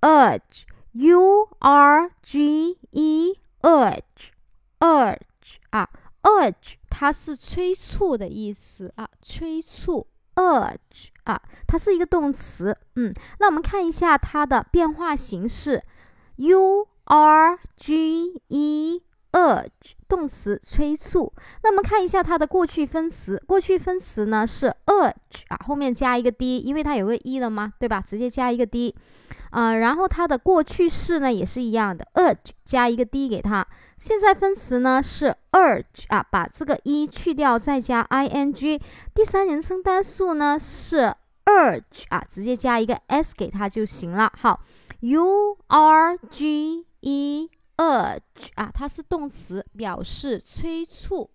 urge，urge，u r g e，urge，urge 啊，urge 它是催促的意思啊，催促，urge 啊，它是一个动词。嗯，那我们看一下它的变化形式，u r g e。urge 动词催促，那么看一下它的过去分词。过去分词呢是 urge 啊，后面加一个 d，因为它有个 e 了嘛，对吧？直接加一个 d，啊，然后它的过去式呢也是一样的，urge 加一个 d 给它。现在分词呢是 urge 啊，把这个 e 去掉，再加 ing。第三人称单数呢是 urge 啊，直接加一个 s 给它就行了。好，u r g e。urge 啊，它是动词，表示催促。